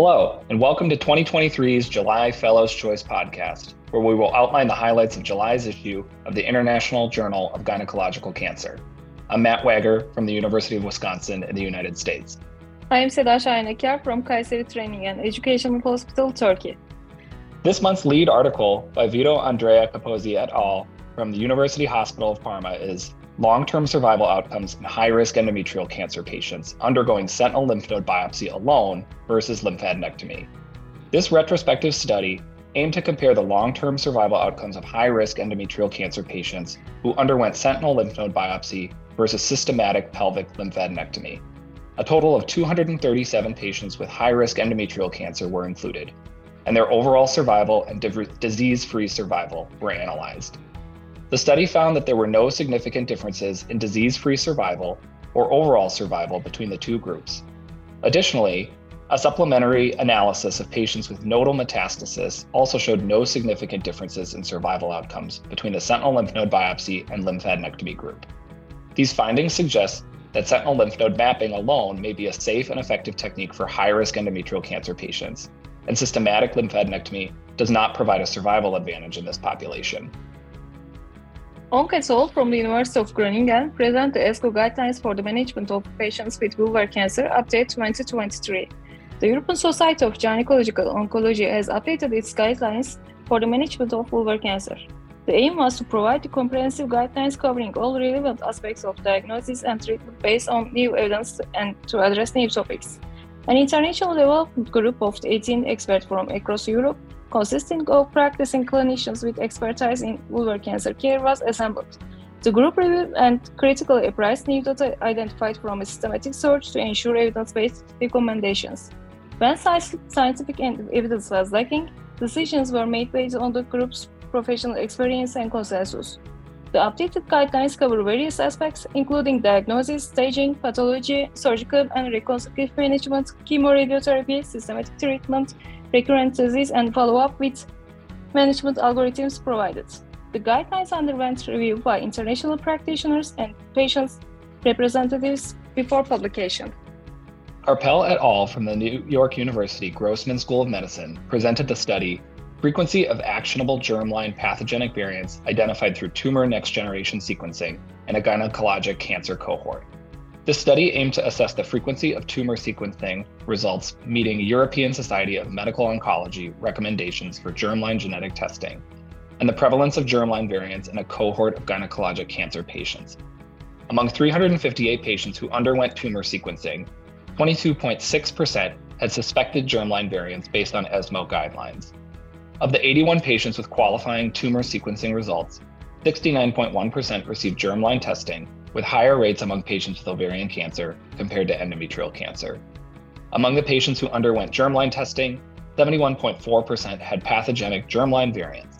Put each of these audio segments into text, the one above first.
Hello, and welcome to 2023's July Fellows Choice podcast, where we will outline the highlights of July's issue of the International Journal of Gynecological Cancer. I'm Matt Wagar from the University of Wisconsin in the United States. I am Seda Şahin Aker from Kayseri Training and Educational Hospital, Turkey. This month's lead article by Vito Andrea Capozzi et al. from the University Hospital of Parma is long term survival outcomes in high risk endometrial cancer patients undergoing sentinel lymph node biopsy alone versus lymphadenectomy. This retrospective study aimed to compare the long term survival outcomes of high risk endometrial cancer patients who underwent sentinel lymph node biopsy versus systematic pelvic lymphadenectomy. A total of 237 patients with high risk endometrial cancer were included, and their overall survival and disease free survival were analyzed. The study found that there were no significant differences in disease free survival or overall survival between the two groups. Additionally, a supplementary analysis of patients with nodal metastasis also showed no significant differences in survival outcomes between the sentinel lymph node biopsy and lymphadenectomy group. These findings suggest that sentinel lymph node mapping alone may be a safe and effective technique for high risk endometrial cancer patients, and systematic lymphadenectomy does not provide a survival advantage in this population. Oonk et from the University of Groningen present the ESGO guidelines for the management of patients with vulvar cancer update 2023. The European Society of Gynecological Oncology has updated its guidelines for the management of vulvar cancer. The aim was to provide comprehensive guidelines covering all relevant aspects of diagnosis and treatment based on new evidence and to address new topics. An international development group of 18 experts from across Europe consisting of practicing clinicians with expertise in vulvar cancer care, was assembled. The group reviewed and critically appraised new data identified from a systematic search to ensure evidence-based recommendations. When scientific evidence was lacking, decisions were made based on the group's professional experience and consensus. The updated guidelines cover various aspects, including diagnosis, staging, pathology, surgical and reconstructive management, chemoradiotherapy, systematic treatment, recurrent disease, and follow up with management algorithms provided. The guidelines underwent review by international practitioners and patients' representatives before publication. Harpel et al. from the New York University Grossman School of Medicine presented the study Frequency of Actionable Germline Pathogenic Variants Identified Through Tumor Next Generation Sequencing in a Gynecologic Cancer Cohort. This study aimed to assess the frequency of tumor sequencing results meeting European Society of Medical Oncology recommendations for germline genetic testing and the prevalence of germline variants in a cohort of gynecologic cancer patients. Among 358 patients who underwent tumor sequencing, 22.6% had suspected germline variants based on ESMO guidelines. Of the 81 patients with qualifying tumor sequencing results, 69.1% received germline testing with higher rates among patients with ovarian cancer compared to endometrial cancer. Among the patients who underwent germline testing, 71.4% had pathogenic germline variants.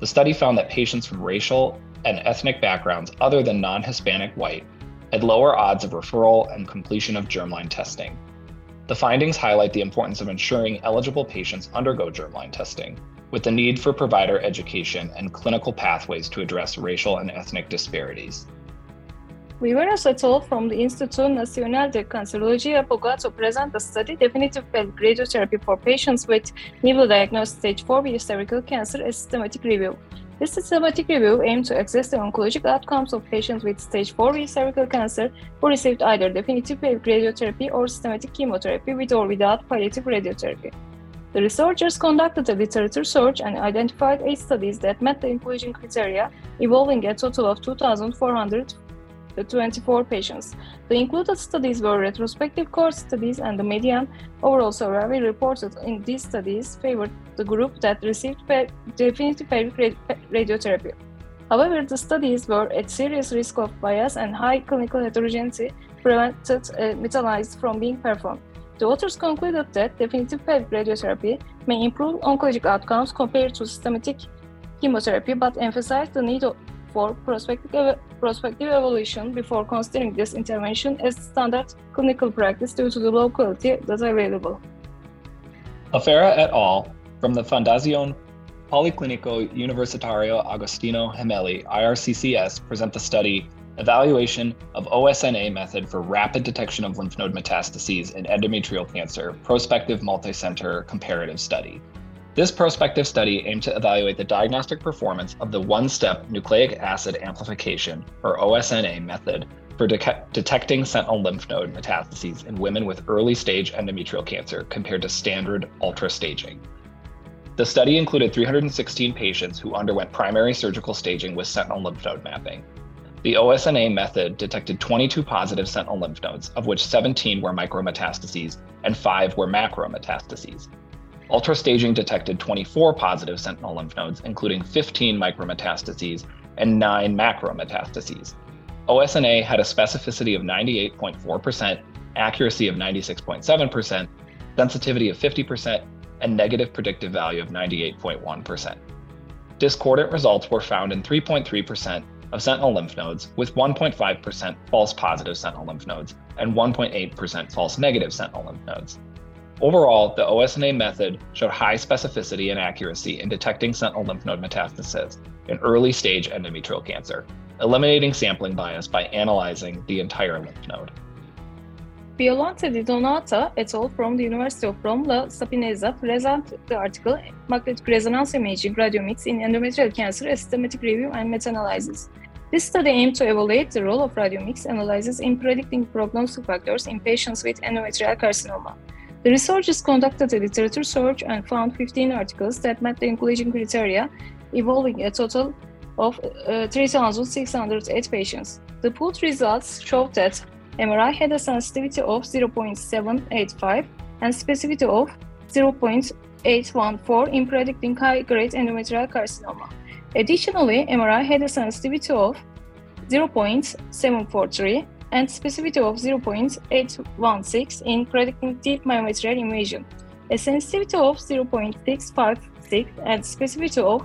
The study found that patients from racial and ethnic backgrounds other than non Hispanic white had lower odds of referral and completion of germline testing. The findings highlight the importance of ensuring eligible patients undergo germline testing, with the need for provider education and clinical pathways to address racial and ethnic disparities. Viveros et al. from the Instituto Nacional de Cancerologia to present the study definitive pelvic radiotherapy for patients with newly diagnosed stage 4B cervical cancer a systematic review. This systematic review aimed to assess the oncologic outcomes of patients with stage 4B cervical cancer who received either definitive radiotherapy or systematic chemotherapy with or without palliative radiotherapy. The researchers conducted a literature search and identified eight studies that met the inclusion criteria, involving a total of 2,400 the 24 patients. The included studies were retrospective cohort studies, and the median overall survival reported in these studies favored the group that received definitive radiotherapy. However, the studies were at serious risk of bias and high clinical heterogeneity prevented uh, a meta-analysis from being performed. The authors concluded that definitive radiotherapy may improve oncologic outcomes compared to systematic chemotherapy, but emphasized the need for prospective, prospective evaluation before considering this intervention as standard clinical practice due to the low quality data available. Lafera et al. from the Fundación Policlínico Universitario Agostino Gemelli, IRCCS, present the study Evaluation of OSNA method for rapid detection of lymph node metastases in endometrial cancer, prospective multicenter comparative study. This prospective study aimed to evaluate the diagnostic performance of the one step nucleic acid amplification, or OSNA, method for de- detecting sentinel lymph node metastases in women with early stage endometrial cancer compared to standard ultra staging. The study included 316 patients who underwent primary surgical staging with sentinel lymph node mapping. The OSNA method detected 22 positive sentinel lymph nodes, of which 17 were micrometastases and 5 were macrometastases. Ultrastaging detected 24 positive sentinel lymph nodes, including 15 micrometastases and 9 macrometastases. OSNA had a specificity of 98.4%, accuracy of 96.7%, sensitivity of 50%, and negative predictive value of 98.1%. Discordant results were found in 3.3% of sentinel lymph nodes, with 1.5% false positive sentinel lymph nodes and 1.8% false negative sentinel lymph nodes. Overall, the OSNA method showed high specificity and accuracy in detecting sentinel lymph node metastasis in early stage endometrial cancer, eliminating sampling bias by analyzing the entire lymph node. Violante Di Donato et al. from the University of Rome La Sapienza present the article Magnetic Resonance Imaging Radiomics in Endometrial Cancer, a Systematic Review and Meta-Analysis. This study aimed to evaluate the role of radiomics analysis in predicting prognostic factors in patients with endometrial carcinoma. The researchers conducted a literature search and found 15 articles that met the inclusion criteria, involving a total of uh, 3,608 patients. The pooled results showed that MRI had a sensitivity of 0.785 and specificity of 0.814 in predicting high-grade endometrial carcinoma. Additionally, MRI had a sensitivity of 0.743 and specificity of 0.816 in predicting deep myometrial invasion, a sensitivity of 0.656 and specificity of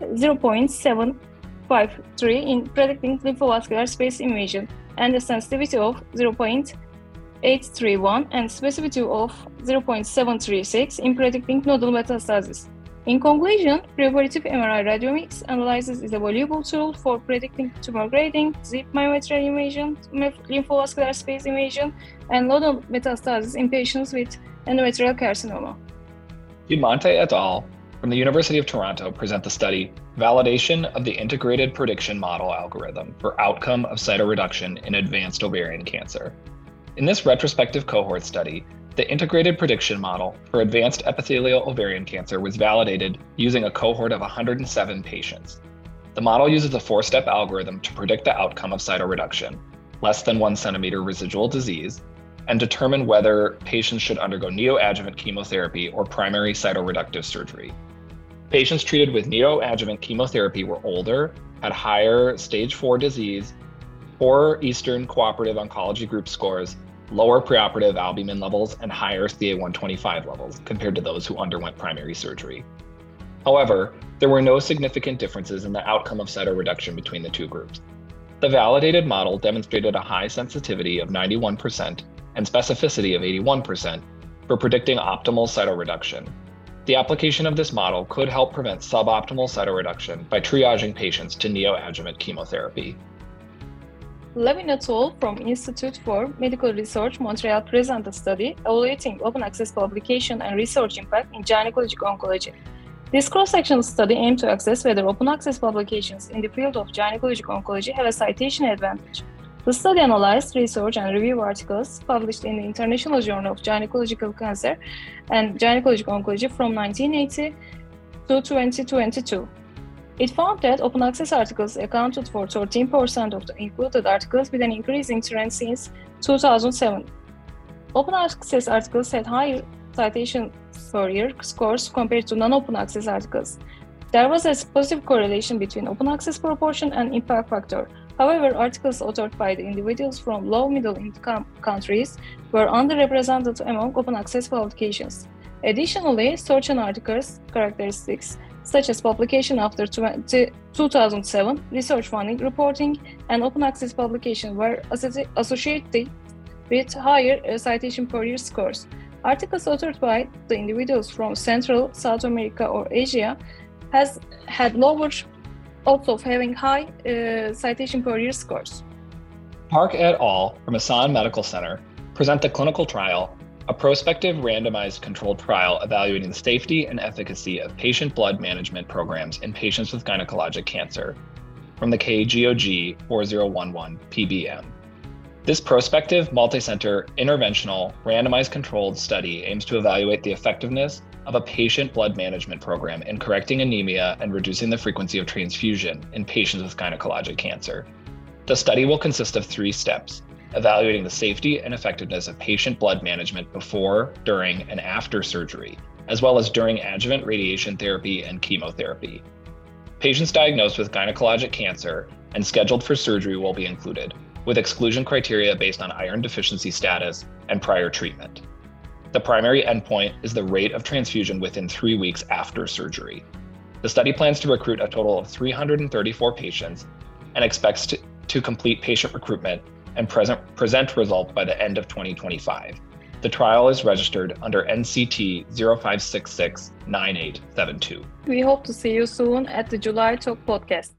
0.753 in predicting lymphovascular space invasion, and a sensitivity of 0.831 and specificity of 0.736 in predicting nodal metastasis. In conclusion, preoperative MRI radiomics analysis is a valuable tool for predicting tumor grading, deep myometrial invasion, lymphovascular space invasion, and nodal metastasis in patients with endometrial carcinoma. Piedimonte et al. from the University of Toronto present the study Validation of the Integrated Prediction Model Algorithm for Outcome of Cytoreduction in Advanced Ovarian Cancer. In this retrospective cohort study, the integrated prediction model for advanced epithelial ovarian cancer was validated using a cohort of 107 patients. The model uses a four step algorithm to predict the outcome of cytoreduction, less than one centimeter residual disease, and determine whether patients should undergo neoadjuvant chemotherapy or primary cytoreductive surgery. Patients treated with neoadjuvant chemotherapy were older, had higher stage 4 disease, poor Eastern Cooperative Oncology Group scores, lower preoperative albumin levels, and higher CA125 levels compared to those who underwent primary surgery. However, there were no significant differences in the outcome of cytoreduction between the two groups. The validated model demonstrated a high sensitivity of 91% and specificity of 81% for predicting optimal cytoreduction. The application of this model could help prevent suboptimal cytoreduction by triaging patients to neoadjuvant chemotherapy. Levin et al. from Institute for Medical Research Montreal present a study evaluating open access publication and research impact in gynecologic oncology. This cross-sectional study aimed to assess whether open access publications in the field of gynecologic oncology have a citation advantage. The study analyzed research and review articles published in the International Journal of Gynecological Cancer and Gynecologic Oncology from 1980 to 2022. It found that open access articles accounted for 13% of the included articles with an increasing trend since 2007. Open access articles had higher citation per year scores compared to non-open access articles. There was a positive correlation between open access proportion and impact factor. However, articles authored by the individuals from low middle income countries were underrepresented among open access publications. Additionally, search and articles characteristics such as publication after 20, 2007, research funding reporting, and open access publication were associated with higher citation per year scores. Articles authored by the individuals from Central, South America, or Asia has had lower odds of having high uh, citation per year scores. Park et al. from Asan Medical Center present the clinical trial, a prospective randomized controlled trial evaluating the safety and efficacy of patient blood management programs in patients with gynecologic cancer from the KGOG 4011 PBM. This prospective, multicenter, interventional, randomized controlled study aims to evaluate the effectiveness of a patient blood management program in correcting anemia and reducing the frequency of transfusion in patients with gynecologic cancer. The study will consist of three steps evaluating the safety and effectiveness of patient blood management before, during, and after surgery, as well as during adjuvant radiation therapy and chemotherapy. Patients diagnosed with gynecologic cancer and scheduled for surgery will be included, with exclusion criteria based on iron deficiency status and prior treatment. The primary endpoint is the rate of transfusion within three weeks after surgery. The study plans to recruit a total of 334 patients and expects to, to complete patient recruitment and present, present results by the end of 2025. The trial is registered under NCT 05669872. We hope to see you soon at the July Talk podcast.